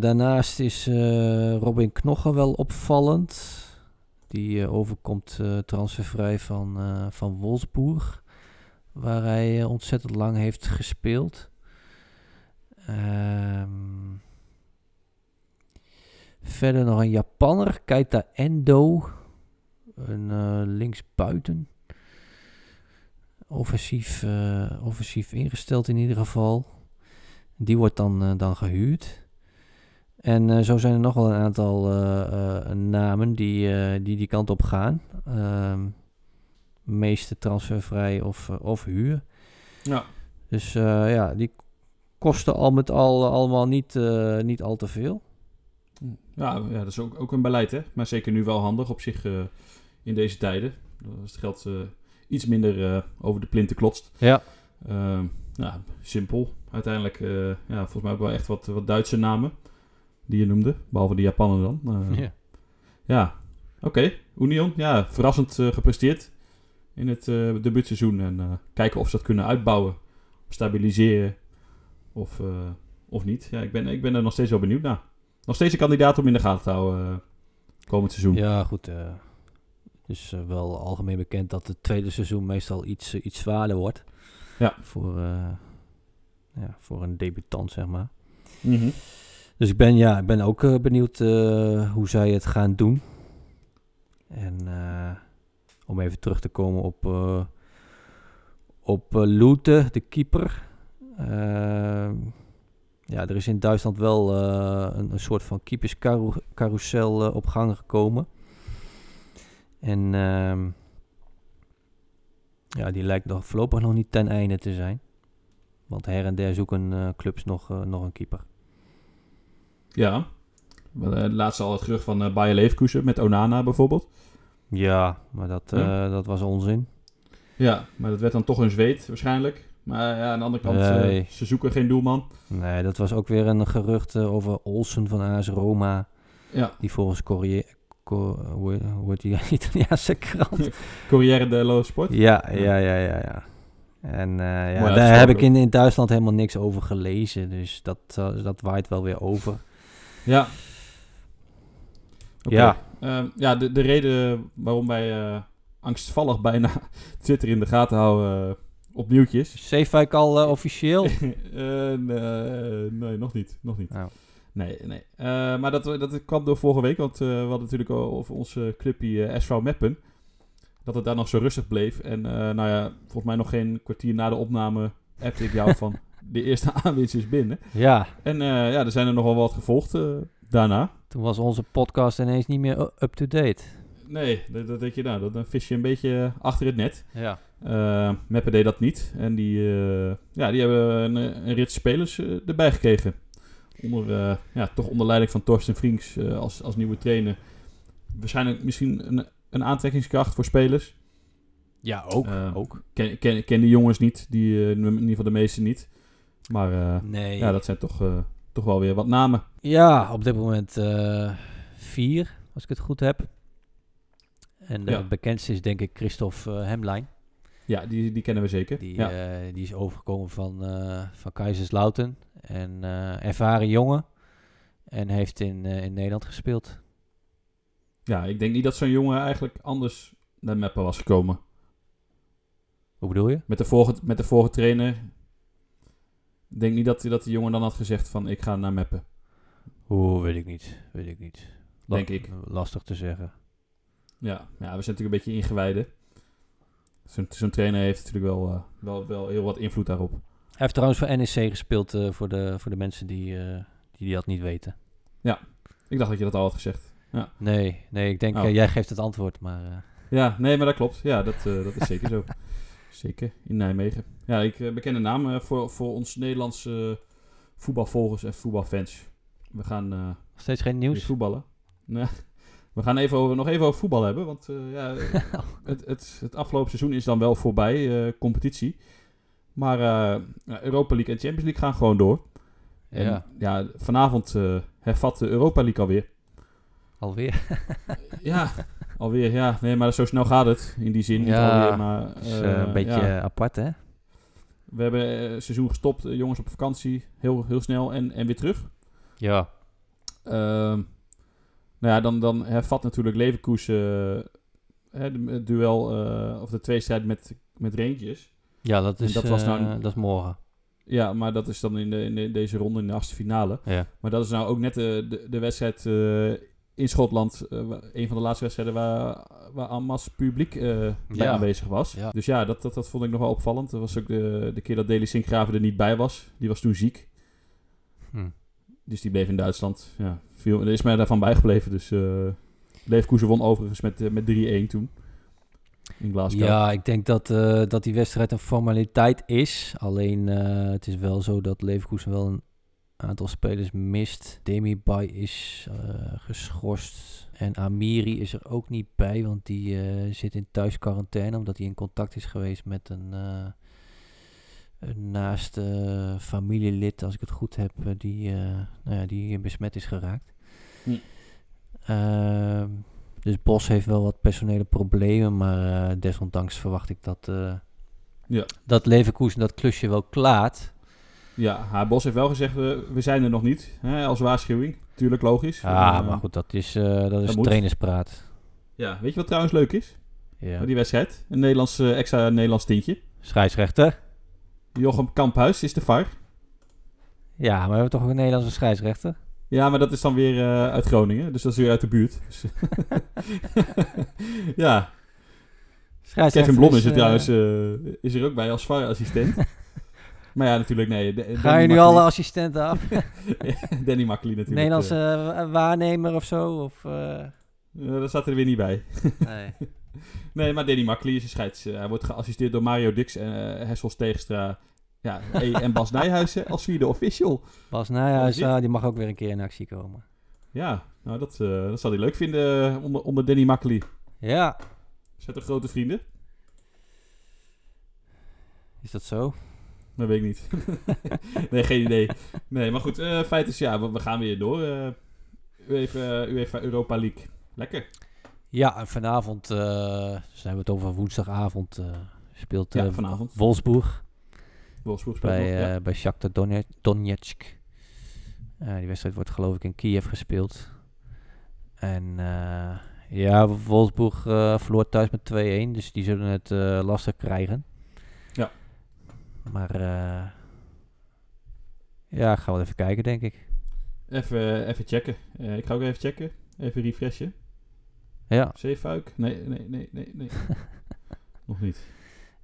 Daarnaast is Robin Knogge wel opvallend. Die overkomt transfervrij van, van Wolfsburg, waar hij eh, ontzettend lang heeft gespeeld. Ehm, verder nog een Japanner, Keita Endo. Een eh, linksbuiten. Offensief, eh, offensief ingesteld in ieder geval. Die wordt dan, dan gehuurd. En zo zijn er nog wel een aantal namen die, die die kant op gaan. Ehm meeste transfervrij of, eh, of huur. Ja. Dus eh, ja, die kosten al met al allemaal niet, eh, niet al te veel. Ja, ja dat is ook, ook een beleid, hè. Maar zeker nu wel handig op zich eh, in deze tijden. Als het geld eh, iets minder eh, over de plinten klotst. Ja. Ja, simpel. Uiteindelijk, eh, ja, volgens mij ook wel echt wat, wat Duitse namen die je noemde. Behalve de Japaner dan. Eh, Ja. Ja, oké. Union, ja, verrassend eh, gepresteerd in het eh debuutseizoen. En eh, kijken of ze dat kunnen uitbouwen, stabiliseren of, eh, of niet. Ja, ik ben, ik ben er nog steeds wel benieuwd naar. Nog steeds een kandidaat om in de gaten te houden komend seizoen. Ja, goed. het is wel algemeen bekend dat het tweede seizoen meestal iets, iets zwaarder wordt. Ja. Voor, ja, voor een debutant, zeg maar. Mhm. Dus ik ben, ja, ik ben ook benieuwd hoe zij het gaan doen. En om even terug te komen op, eh op eh, Lute, de keeper. Ehm, ja, er is in Duitsland wel eh, een, een soort van keeperscarousel eh, op gang gekomen. En ehm, ja, die lijkt nog voorlopig nog niet ten einde te zijn. Want her en der zoeken eh, clubs nog, eh, nog een keeper. Ja. Laatst al het gerucht van eh Bayer Leverkusen met Onana bijvoorbeeld. Ja, maar dat, Ja. eh, dat was onzin. Ja, maar dat werd dan toch een zweet waarschijnlijk. Maar ja, aan de andere kant, eh, ze zoeken geen doelman. Nee, dat was ook weer een gerucht eh, over Olsen van AS Roma. Ja, Die volgens Corriere... Co hoe, hoe heet die Italiaanse krant? Corriere dello Sport. ja, ja, ja, ja, ja. En ja, daar heb ik in, in Duitsland helemaal niks over gelezen. Dus dat, dat waait wel weer over. Ja. Ja. Ehm, ja, de, de reden waarom wij eh, angstvallig bijna Twitter in de gaten houden eh, op nieuwtjes. Zeefuik al eh, officieel? Nee, nee, nog niet. Nog niet. Oh. Nee, nee. Maar dat, dat kwam door vorige week, want we hadden natuurlijk al over onze clubje SV Meppen. Dat het daar nog zo rustig bleef. En nou ja, volgens mij nog geen kwartier na de opname appte ik jou van de eerste aanwinst is binnen. ja, En ja, er zijn er nogal wat gevolgd daarna. toen was onze podcast ineens niet meer up-to-date. Nee, dat, dat denk je nou, dat- dan vis je een beetje eh, achter het net. Ja. Meppen deed dat niet. En die, eh, ja, die hebben een, een rit spelers erbij gekregen. Onder, ja, toch onder leiding van Torsten eh, als, als nieuwe trainer. Waarschijnlijk misschien een, een aantrekkingskracht voor spelers. Ja, ook. Ook. Ken, ken, ken die jongens niet, die, in ieder geval de meeste niet. Maar eh, Nee. ja, dat zijn toch, eh, toch wel weer wat namen. Ja, op dit moment eh, vier, als ik het goed heb. En de Ja. bekendste is denk ik Christophe eh, Hemlijn. Ja, die, die kennen we zeker. Die, ja. eh, die is overgekomen van, eh van Kaiserslautern. En eh, ervaren jongen. En heeft in, eh, in Nederland gespeeld. ja, ik denk niet dat zo'n jongen eigenlijk anders naar Meppen was gekomen. Hoe bedoel je? Met de vorige, met de vorige trainer. Ik denk niet dat, dat die jongen dan had gezegd van ik ga naar Meppen. Oeh, weet ik niet. Weet ik niet. La- Denk ik. Lastig te zeggen. Ja, ja we zijn natuurlijk een beetje ingewijden. Zo'n zo'n trainer heeft natuurlijk wel, eh, wel, wel heel wat invloed daarop. Hij heeft trouwens voor NEC gespeeld eh, voor, de, voor de mensen die, eh, die dat niet weten. Ik dacht dat je dat al had gezegd. Nee, nee, ik denk, Oh. eh, jij geeft het antwoord, maar... eh, Ja, nee, maar dat klopt. Ja, dat, eh, dat is zeker zo. Zeker, in Nijmegen. Ja, ik uh, bekende naam eh, voor, voor ons Nederlandse eh, voetbalvolgers en voetbalfans. We gaan eh, nog steeds geen nieuws? voetballen. Nee, we gaan even over, nog even over voetbal hebben, want eh, ja, het, het, het afgelopen seizoen is dan wel voorbij, eh, competitie. Maar eh, Europa League en Champions League gaan gewoon door. En ja, ja, vanavond eh, hervat de Europa League alweer. alweer. Ja, alweer, ja. Nee, maar zo snel gaat het. In die zin niet Ja, alweer, maar... Is eh, eh, een beetje ja. apart, hè? We hebben eh, seizoen gestopt, jongens op vakantie, heel, heel snel en, en weer terug. Ja. Ehm, nou ja, dan, dan hervat natuurlijk Leverkusen het duel, of de tweestrijd met, met Rangers. Ja, dat En is, dat was nou dat is morgen. Ja, maar dat is dan in, de, in de- deze ronde, in de achtste finale. Ja. Maar dat is nou ook net de, de, de wedstrijd in Schotland. eh, een van de laatste wedstrijden waar, waar masse publiek eh, bij Ja. aanwezig was. Ja. Dus ja, dat, dat, dat vond ik nog wel opvallend. Dat was ook de, de keer dat Deli Sinkgraven er niet bij was. Die was toen ziek. Hm. Dus die bleef in Duitsland. Ja, viel, er is mij daarvan bijgebleven. Dus Leverkusen won overigens met, met 3-1 toen. In Glasgow. Ja, ik denk dat, dat die wedstrijd een formaliteit is. Alleen het is wel zo dat Leverkusen wel een aantal spelers mist. Demi Bay is eh, geschorst. En Amiri is er ook niet bij, want die eh, zit in thuisquarantaine. Omdat hij in contact is geweest met een, eh een naaste familielid, als ik het goed heb, die, nou ja, die besmet is geraakt. Hm. Ehm, dus Bos heeft wel wat personele problemen, maar desondanks verwacht ik dat, Ja. dat Leverkusen dat klusje wel klaart. Ja, haar Bos heeft wel gezegd, we, we zijn er nog niet. Hè, als waarschuwing. Tuurlijk, logisch. Ja, Eh, maar goed, dat is, eh, dat is trainerspraat. Ja, weet je wat trouwens leuk is? Ja. Van die wedstrijd? Een Nederlands, eh, extra Nederlands tintje. Scheidsrechter? Jochem Kamphuis is de VAR. Ja, maar we hebben toch ook een Nederlandse scheidsrechter? Ja, maar dat is dan weer uit Groningen. Dus dat is weer uit de buurt. Dus ja, Kevin Blom is, er eh, trouwens is er ook bij als VAR-assistent. maar ja, natuurlijk nee. Ga je nu alle assistenten af? Danny Makkely natuurlijk. Nederlandse eh. eh, waarnemer of zo? Of, Eh, dat staat er weer niet bij. nee. Nee, maar Danny Makkely is een scheids. hij wordt geassisteerd door Mario Dix en eh Hessels. Ja, hey, en Bas Nijhuizen als vierde official. Bas is ah, die mag ook weer een keer in actie komen. Ja, nou dat, dat zal hij leuk vinden onder, onder Danny Makkely. Ja, Zijn toch grote vrienden? is dat zo? Dat weet ik niet. nee, geen idee. Nee, maar goed, eh feit is ja, we, gaan weer door. eh UEFA, UEFA Europa League. Lekker. Ja, en vanavond, eh dus hebben we het over woensdagavond, eh, speelt Ja, eh, vanavond. Wolfsburg Wolfsburg speelt nog, bij, ja. eh bij Shakhtar Donetsk. Donetsk. Eh, die wedstrijd wordt geloof ik in Kiev gespeeld. En eh, ja, Wolfsburg eh, verloor thuis met 2-1, dus die zullen het eh, lastig krijgen. Ja. Maar eh, ja, ik ga wel even kijken, denk ik. Even, even checken. Eh, ik ga ook even checken. Even refreshen. Ja. Zeefuik? Nee, nee, nee, nee, nee. nog niet.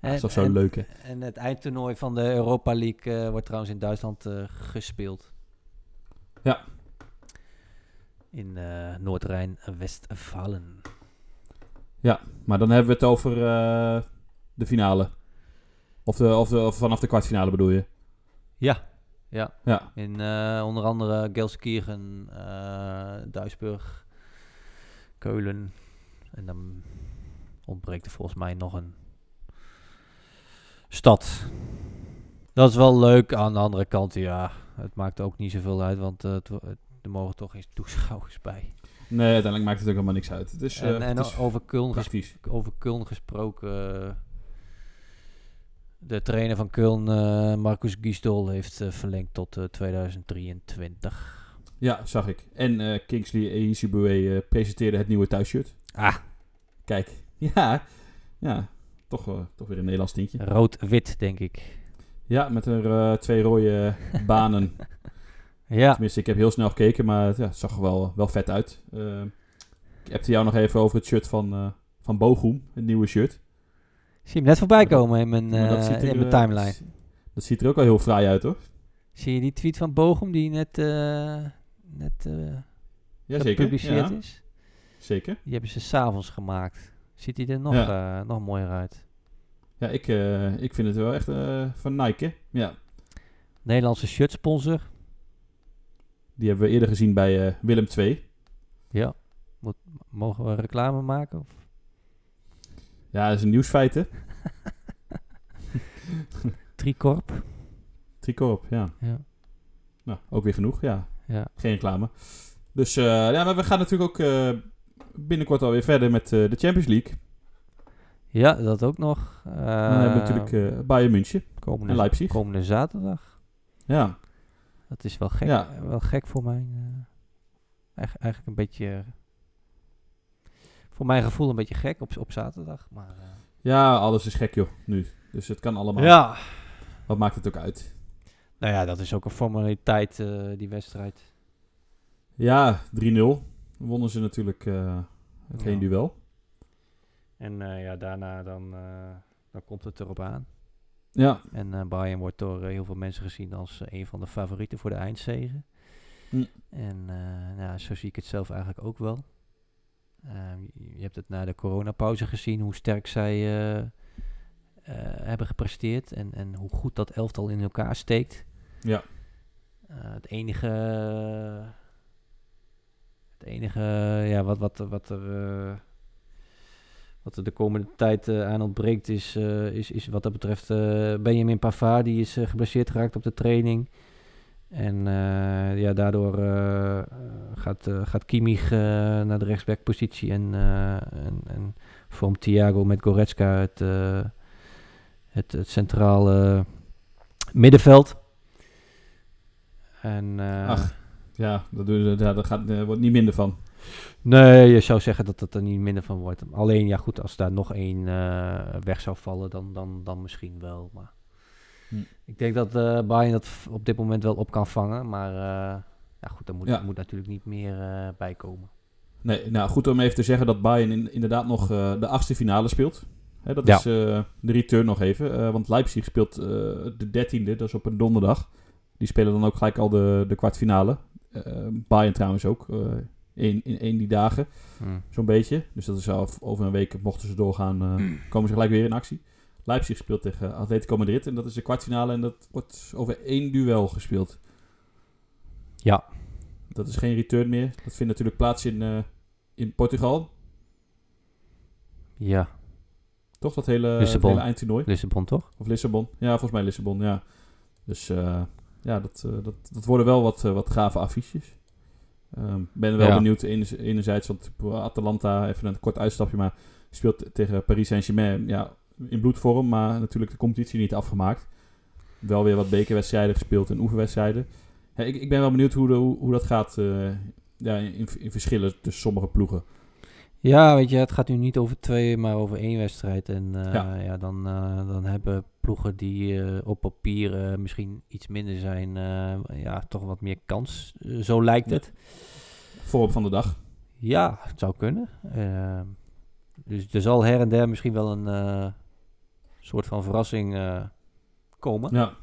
En, Dat is toch zo leuk, hè? En het eindtoernooi van de Europa League eh, wordt trouwens in Duitsland eh, gespeeld. Ja. In eh Noord-Rijn-Westfalen. Maar dan hebben we het over eh, de finale. Of, de, of, de, of vanaf de kwartfinale bedoel je? Ja, ja. Ja. In eh, onder andere Gelsenkirchen, eh Duisburg, Keulen. En dan ontbreekt er volgens mij nog een stad. Dat is wel leuk. Aan de andere kant, ja, het maakt ook niet zoveel uit, want eh, er mogen toch geen toeschouwers bij. Nee, uiteindelijk maakt het ook helemaal niks uit. Het is, en en het is over, Köln over Köln gesproken. Eh, de trainer van Köln, eh, Marcus Gisdol, heeft eh, verlengd tot eh, 2023. Ja, zag ik. En eh, Kingsley Eisibue eh presenteerde het nieuwe thuisshirt. Ah, Kijk, ja, ja toch, eh, toch weer een Nederlands tintje. rood-wit, denk ik. Ja, met er eh, twee rode banen. Ja, Tenminste, ik heb heel snel gekeken, maar het, ja, zag er wel, wel vet uit. Eh, ik heb jou nog even over het shirt van, eh van Bochum, het nieuwe shirt. Zie je hem net voorbij komen in mijn, dat eh, ziet er, in mijn eh, timeline. Dat ziet er ook wel heel fraai uit, hoor. Zie je die tweet van Bochum die net, eh, net Ja, zeker. gepubliceerd Ja, is? zeker. Die hebben ze s'avonds gemaakt. Ziet hij er nog, nog mooier uit. Ja, ik, ik vind het wel echt van Nike. hè. Ja, Nederlandse shirtsponsor. die hebben we eerder gezien bij Willem II. Ja. Moet, mogen we reclame maken? Of? Ja, dat is een nieuwsfeit, hè. Tricorp. Tricorp, ja. Ja. Nou, ook weer genoeg, ja. ja. Geen reclame. Dus eh, ja, maar we gaan natuurlijk ook eh, binnenkort alweer verder met eh, de Champions League. Ja, dat ook nog. Dan hebben we natuurlijk eh, Bayern München komende, en Leipzig. komende zaterdag. Ja, Dat is wel gek, Ja. wel gek voor eigen- eigenlijk een beetje... voor mijn gevoel een beetje gek op, op zaterdag. Maar, eh, ja, alles is gek, joh, nu. Dus het kan allemaal. ja. Wat maakt het ook uit? Nou ja, dat is ook een formaliteit, eh, die wedstrijd. Ja, 3-0. Wonnen ze natuurlijk eh, het Ja. heen duel. En ja, daarna dan, dan komt het erop aan. Ja, En Bayern wordt door heel veel mensen gezien als een van de favorieten voor de eindzege. Hm. En nou, ja, zo zie ik het zelf eigenlijk ook wel. Ehm, je hebt het na de coronapauze gezien hoe sterk zij eh, eh, hebben gepresteerd en, en hoe goed dat elftal in elkaar steekt. ja. Eh, het enige, het enige ja, wat, wat, wat, er, wat er de komende tijd eh, aan ontbreekt is, is, is wat dat betreft Benjamin Pavard. Die is geblesseerd geraakt op de training. En eh, ja, daardoor eh, eh, gaat, eh, gaat Kimmich naar de rechtsbackpositie en, en, en vormt Thiago met Goretzka het, het, het centrale middenveld. En, Ach. Ja, dat, doen ze- ja, dat gaat, wordt niet minder van. Nee, je zou zeggen dat het er niet minder van wordt. Alleen, ja goed, als daar nog één weg zou vallen, dan, dan, dan misschien wel. Maar Hm. ik denk dat eh Bayern dat op dit moment wel op kan vangen. Maar eh, ja goed, er moet, Ja. moet natuurlijk niet meer eh bij komen. Nee, nou goed om even te zeggen dat Bayern in- inderdaad nog de achtste finale speelt. Hè, dat Ja. is de return nog even. want Leipzig speelt de dertiende, dat is op een donderdag. Die spelen dan ook gelijk al de, de kwartfinale. Bayern trouwens ook. in, in één die dagen, Hm. zo'n beetje. Dus dat is al over een week, mochten ze doorgaan, komen ze gelijk weer in actie. Leipzig speelt tegen Atletico Madrid en dat is de kwartfinale en dat wordt over één duel gespeeld. Ja, Dat is geen return meer. Dat vindt natuurlijk plaats in, eh, in Portugal. ja. Toch dat hele, Lissabon. hele eindtoernooi? Lissabon toch? Of Lissabon? Ja, volgens mij Lissabon, ja. Dus eh, ja, dat, eh, dat, dat worden wel wat, wat gave affiches. Ehm ben wel Ja. benieuwd, enerzijds, want Atalanta, even een kort uitstapje, maar speelt tegen Paris Saint-Germain ja, in bloedvorm, maar natuurlijk de competitie niet afgemaakt. Wel weer wat bekerwedstrijden gespeeld en oefenwedstrijden. Ja, ik, ik ben wel benieuwd hoe, de, hoe, hoe dat gaat eh, ja, in, in verschillen tussen sommige ploegen. Ja, weet je, het gaat nu niet over twee, maar over één wedstrijd. En eh, Ja. ja. dan, eh, dan hebben ploegen die op papier misschien iets minder zijn, ja, toch wat meer kans. Zo lijkt het. Vorm van de dag. Ja, het zou kunnen. Dus er zal her en der misschien wel een soort van verrassing eh, komen. Ja.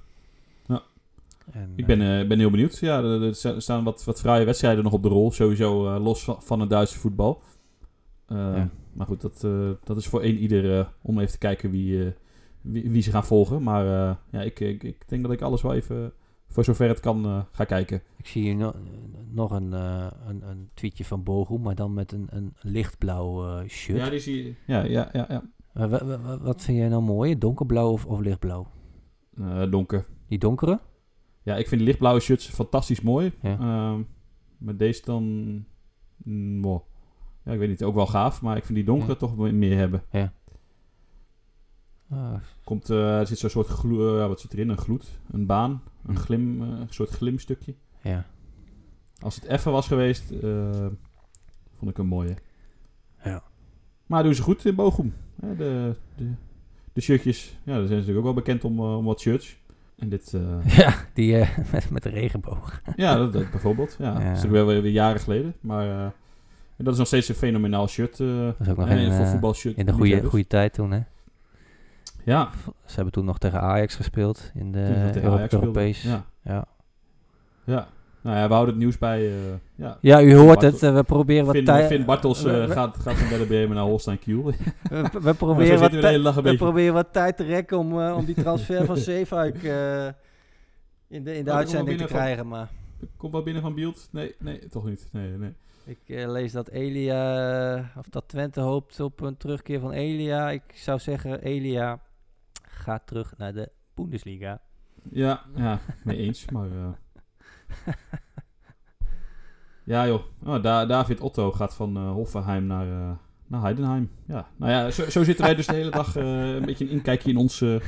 En, Ik ben, eh, eh, ben heel benieuwd. Ja, er, er sta- staan wat, wat fraaie wedstrijden nog op de rol. Sowieso los van, van het Duitse voetbal. Ja. Maar goed, dat, dat is voor één ieder om even te kijken wie, wie, wie ze gaan volgen. Maar ja, ik, ik, ik denk dat ik alles wel even, voor zover het kan, ga kijken. ik zie hier no- nog een, een, een tweetje van Bochum, maar dan met een, een lichtblauw shirt. Ja, die zie je. Ja, ja, ja. ja. Eh, wa- wa- wa- wat vind jij nou mooi? Donkerblauw of, of lichtblauw? Eh, donker. Die donkere? Ja, ik vind die lichtblauwe shirts fantastisch mooi. Ja. Ehm, maar deze dan... mm, wow. Ja, ik weet niet. Ook wel gaaf. Maar ik vind die donkere Ja. toch meer hebben. Ah, Komt, eh, er zit zo'n soort gloed, ja, wat zit erin? Een gloed, een baan, een Hm. glim, een soort glimstukje. ja. als het even was geweest, vond ik een mooie. Ja. Maar doen ze goed in Bochum. De, de, de shirtjes, ja, daar zijn ze natuurlijk ook wel bekend om, eh, om wat shirts. En dit, eh, Ja, die eh, met, met de regenboog. ja, dat, dat bijvoorbeeld. Ja, Ja. Dat is natuurlijk wel weer, jaren geleden. Maar en dat is nog steeds een fenomenaal shirt. Dat is ook nog in, voor voetbalshirt. In de goede, goede tijd toen, hè. Ja, Ze hebben toen nog tegen Ajax gespeeld in de Euro- Ajax. Europees. Ja. Ja. ja. Nou ja, we houden het nieuws bij. eh, ja. Ja, u hoort Bartel- het. eh, we proberen wat tijd... Finn Bartels eh, we, gaat, gaat van Bremen naar Holstein Kiel. we, we proberen wat we We proberen wat tijd te rekken om, om die transfer van Zeefuik in de, in de Oh, uitzending te van- krijgen. Maar Komt wel binnen van Beeld? Nee, nee, toch niet. Nee, nee. ik lees dat Elia, of dat Twente hoopt op een terugkeer van Elia. Ik zou zeggen, Elia gaat terug naar de Bundesliga. Ja, ja, mee eens, maar... ja joh, oh, Da- David Otto gaat van eh Hoffenheim naar, eh, naar Heidenheim. Ja, nou ja, zo, zo zitten wij dus de hele dag eh, een beetje een inkijkje in onze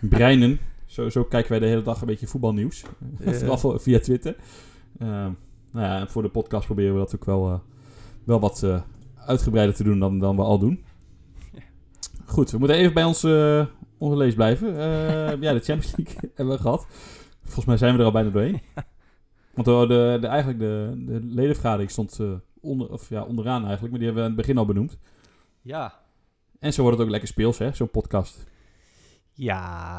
breinen. Zo, zo kijken wij de hele dag een beetje voetbalnieuws. Vooral voor- via Twitter. Eh, nou ja, en voor de podcast proberen we dat ook wel, wel wat uitgebreider te doen dan, dan we al doen. Goed, we moeten even bij ons, onze lees blijven. Ja, de Champions League hebben we gehad. Volgens mij zijn we er al bijna doorheen. Want de, de, de- eigenlijk de, de ledenvergadering stond eh, onder, of ja, onderaan eigenlijk, maar die hebben we aan het begin al benoemd. Ja. En zo wordt het ook lekker speels, hè, zo'n podcast. Ja,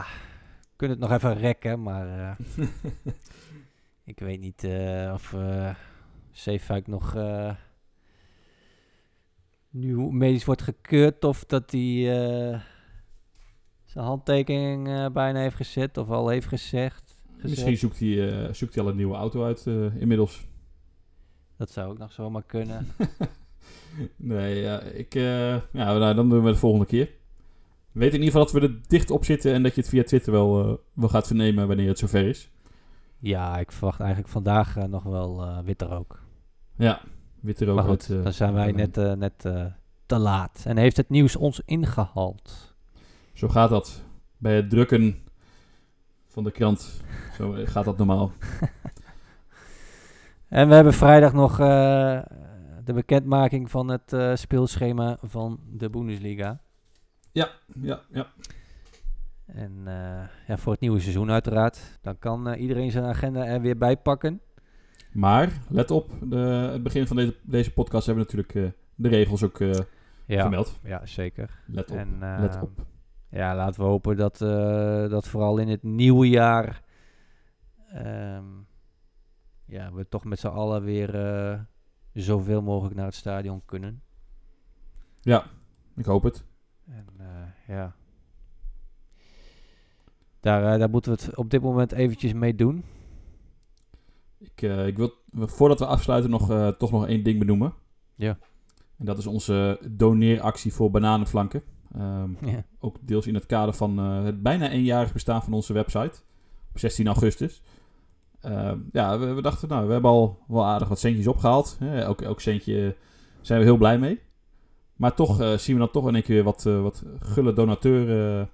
we kunnen het nog even rekken, maar eh, ik weet niet eh, of uh, Zeefuik nog nu medisch wordt gekeurd of dat hij zijn handtekening bijna heeft gezet of al heeft gezegd. Gezet. Misschien zoekt hij, eh, zoekt hij al een nieuwe auto uit eh, inmiddels. Dat zou ook nog zomaar kunnen. Nee, ja, ik, eh, ja, nou, dan doen we het de volgende keer. Weet in ieder geval dat we er dicht op zitten en dat je het via Twitter wel, wel gaat vernemen wanneer het zover is. ja, ik verwacht eigenlijk vandaag nog wel witte rook. Ja, witte rook maar goed, uit, dan zijn wij net, net te laat. En heeft het nieuws ons ingehaald. Zo gaat dat. Bij het drukken van de krant. Zo eh, gaat dat normaal. En we hebben vrijdag nog eh, de bekendmaking van het eh, speelschema van de Bundesliga. Ja, ja. En eh, ja, voor het nieuwe seizoen uiteraard. Dan kan iedereen zijn agenda er weer bij pakken. Maar, let op, de, het begin van deze, deze podcast hebben we natuurlijk de regels ook Ja, vermeld. ja zeker. Let op, En, let op. Ja, laten we hopen dat, eh, dat vooral in het nieuwe jaar... ehm, ja, we toch met z'n allen weer eh, zoveel mogelijk naar het stadion kunnen. Ja, ik hoop het. En eh, ja. Daar, daar moeten we het op dit moment eventjes mee doen. Ik, ik wil, voordat we afsluiten, nog, toch nog één ding benoemen. Ja. En dat is onze doneeractie voor bananenflanken. Ehm, Ja. ook deels in het kader van eh, het bijna eenjarig bestaan van onze website. Op 16 augustus. Ehm, ja, we, we dachten, nou, we hebben al wel aardig wat centjes opgehaald. Hè, elk, elk centje zijn we heel blij mee. Maar toch eh, zien we dan toch in één keer wat, eh, wat gulle donateuren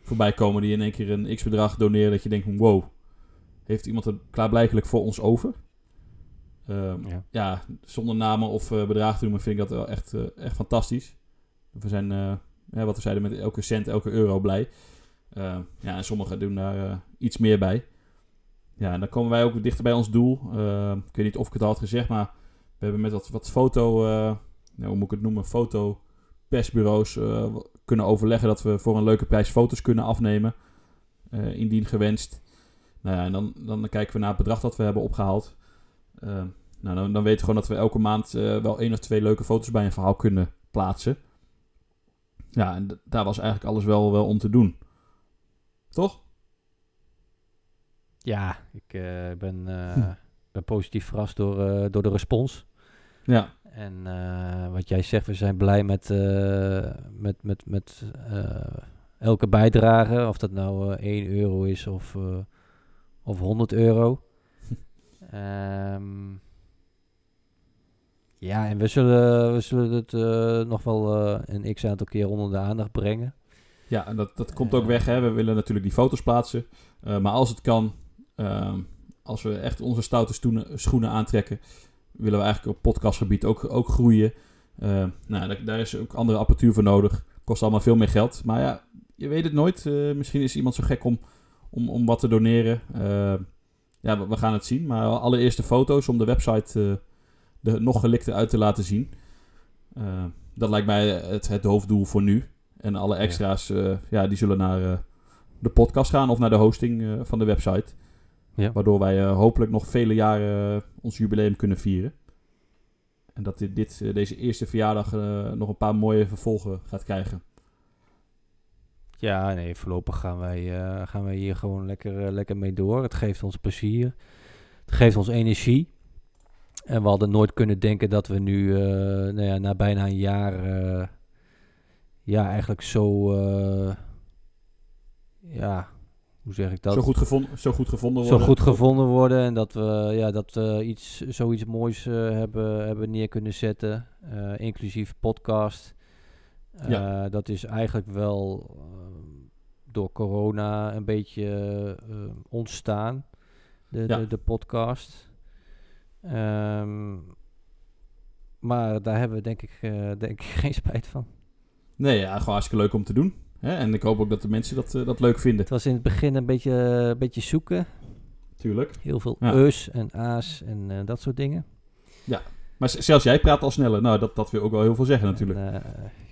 voorbij komen. Die in één keer een x-bedrag doneren. Dat je denkt, wow, heeft iemand het klaarblijkelijk voor ons over? Ehm, Ja. ja, zonder namen of bedragen te noemen vind ik dat wel echt, echt fantastisch. We zijn, ja, wat we zeiden, met elke cent, elke euro blij. Eh, ja, en sommigen doen daar eh, iets meer bij. Ja, en dan komen wij ook dichter bij ons doel. Eh, ik weet niet of ik het al had gezegd, maar we hebben met wat, wat foto, nou, hoe moet ik het noemen, fotopersbureaus kunnen overleggen dat we voor een leuke prijs foto's kunnen afnemen. indien gewenst. Nou ja, en dan, dan kijken we naar het bedrag dat we hebben opgehaald. Eh, nou, dan, dan weten we gewoon dat we elke maand wel één of twee leuke foto's bij een verhaal kunnen plaatsen. Ja, en daar was eigenlijk alles wel, wel om te doen. Toch? Ja, ik eh, ben, eh, Hm. ben positief verrast door, eh, door de respons. Ja, En wat jij zegt, we zijn blij met, met, met, met elke bijdrage. Of dat nou eh 1 euro is of, of 100 euro. Ehm, ja, en we zullen, we zullen het eh, nog wel eh, een x aantal keer onder de aandacht brengen. ja en dat, dat komt ook weg. Hè. We willen natuurlijk die foto's plaatsen. Eh, maar als het kan, ehm, als we echt onze stoute schoenen aantrekken, willen we eigenlijk op podcastgebied ook, ook groeien. Uh, nou, daar, is ook andere apparatuur voor nodig. Kost allemaal veel meer geld. Maar ja, je weet het nooit. Misschien is iemand zo gek om, om, om wat te doneren. Uh, ja, we, we, gaan het zien. Maar allereerst de foto's om de website de nog gelikte uit te laten zien. dat lijkt mij het, het hoofddoel voor nu. En alle extra's, ja. ja die zullen naar de podcast gaan of naar de hosting van de website. Ja. Waardoor wij hopelijk nog vele jaren ons jubileum kunnen vieren. En dat dit, dit eh, deze eerste verjaardag nog een paar mooie vervolgen gaat krijgen. Ja, nee, voorlopig gaan wij, gaan wij hier gewoon lekker, lekker mee door. Het geeft ons plezier. Het geeft ons energie. En we hadden nooit kunnen denken dat we nu, nou ja, na bijna een jaar, ja, eigenlijk zo, ja, hoe zeg ik dat? Zo goed, gevonden, zo goed gevonden worden. Zo goed gevonden worden en dat we, ja, dat we iets, zoiets moois hebben, hebben neer kunnen zetten, inclusief podcast. Ja. Dat is eigenlijk wel door corona een beetje ontstaan, de, ja. de, de, podcast. Um, maar daar hebben we denk ik, denk ik geen spijt van. Nee, ja, gewoon hartstikke leuk om te doen. Hè? En ik hoop ook dat de mensen dat, uh, dat leuk vinden. Het was in het begin een beetje, een beetje zoeken. Tuurlijk. Heel veel ja. eus en a's en uh, dat soort dingen. Ja, maar zelfs jij praat al sneller. Nou, dat, dat wil ook wel heel veel zeggen natuurlijk. En,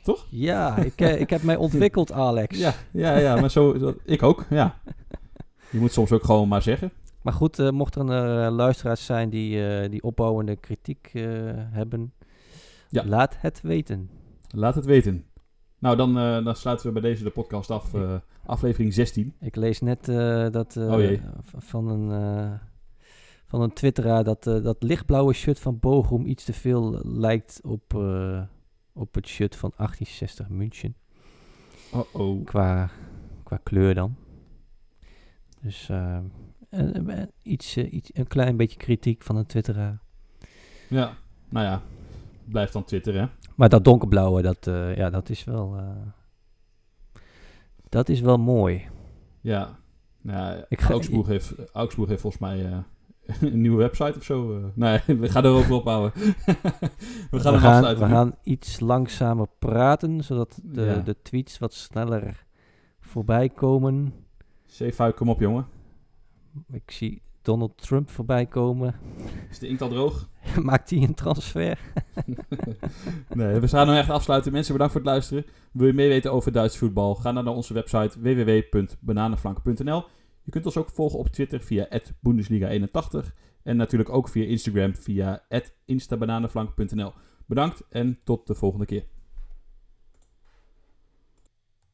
Toch? Ja, ik, ik heb mij ontwikkeld, Alex. Ja, ja, ja maar zo, ik ook, ja. Je moet soms ook gewoon maar zeggen. Maar goed, uh, mocht er een, luisteraars zijn die, uh, die opbouwende kritiek hebben, ja. laat het weten. Laat het weten. Nou, dan, dan sluiten we bij deze de podcast af. Aflevering 16. Ik lees net dat oh van een, van een twitteraar dat dat lichtblauwe shirt van Bochum iets te veel lijkt op, op het shirt van 1860 München. Oh oh. Qua, qua kleur dan. Dus iets, iets, een klein beetje kritiek van een twitteraar. Ja, nou ja, blijft dan Twitter hè. Maar dat donkerblauwe, dat, uh, ja, dat is wel... Uh, dat is wel mooi. Ja. Nou, ik ga, Augsburg, heeft, Augsburg heeft volgens mij uh, een nieuwe website of zo. nee, we gaan erover ophouden. we gaan, we gaan, we gaan iets langzamer praten, zodat de, ja. de tweets wat sneller voorbij komen. Safe kom op, jongen. Ik zie Donald Trump voorbij komen. Is de inkt al droog? Maakt hij een transfer? nee, we gaan nu echt afsluiten. Mensen, bedankt voor het luisteren. Wil je meer weten over Duits voetbal? Ga dan naar onze website www.bananenflank.nl. Je kunt ons ook volgen op Twitter via Bundesliga81. En natuurlijk ook via Instagram via instabananenflank.nl. Bedankt en tot de volgende keer.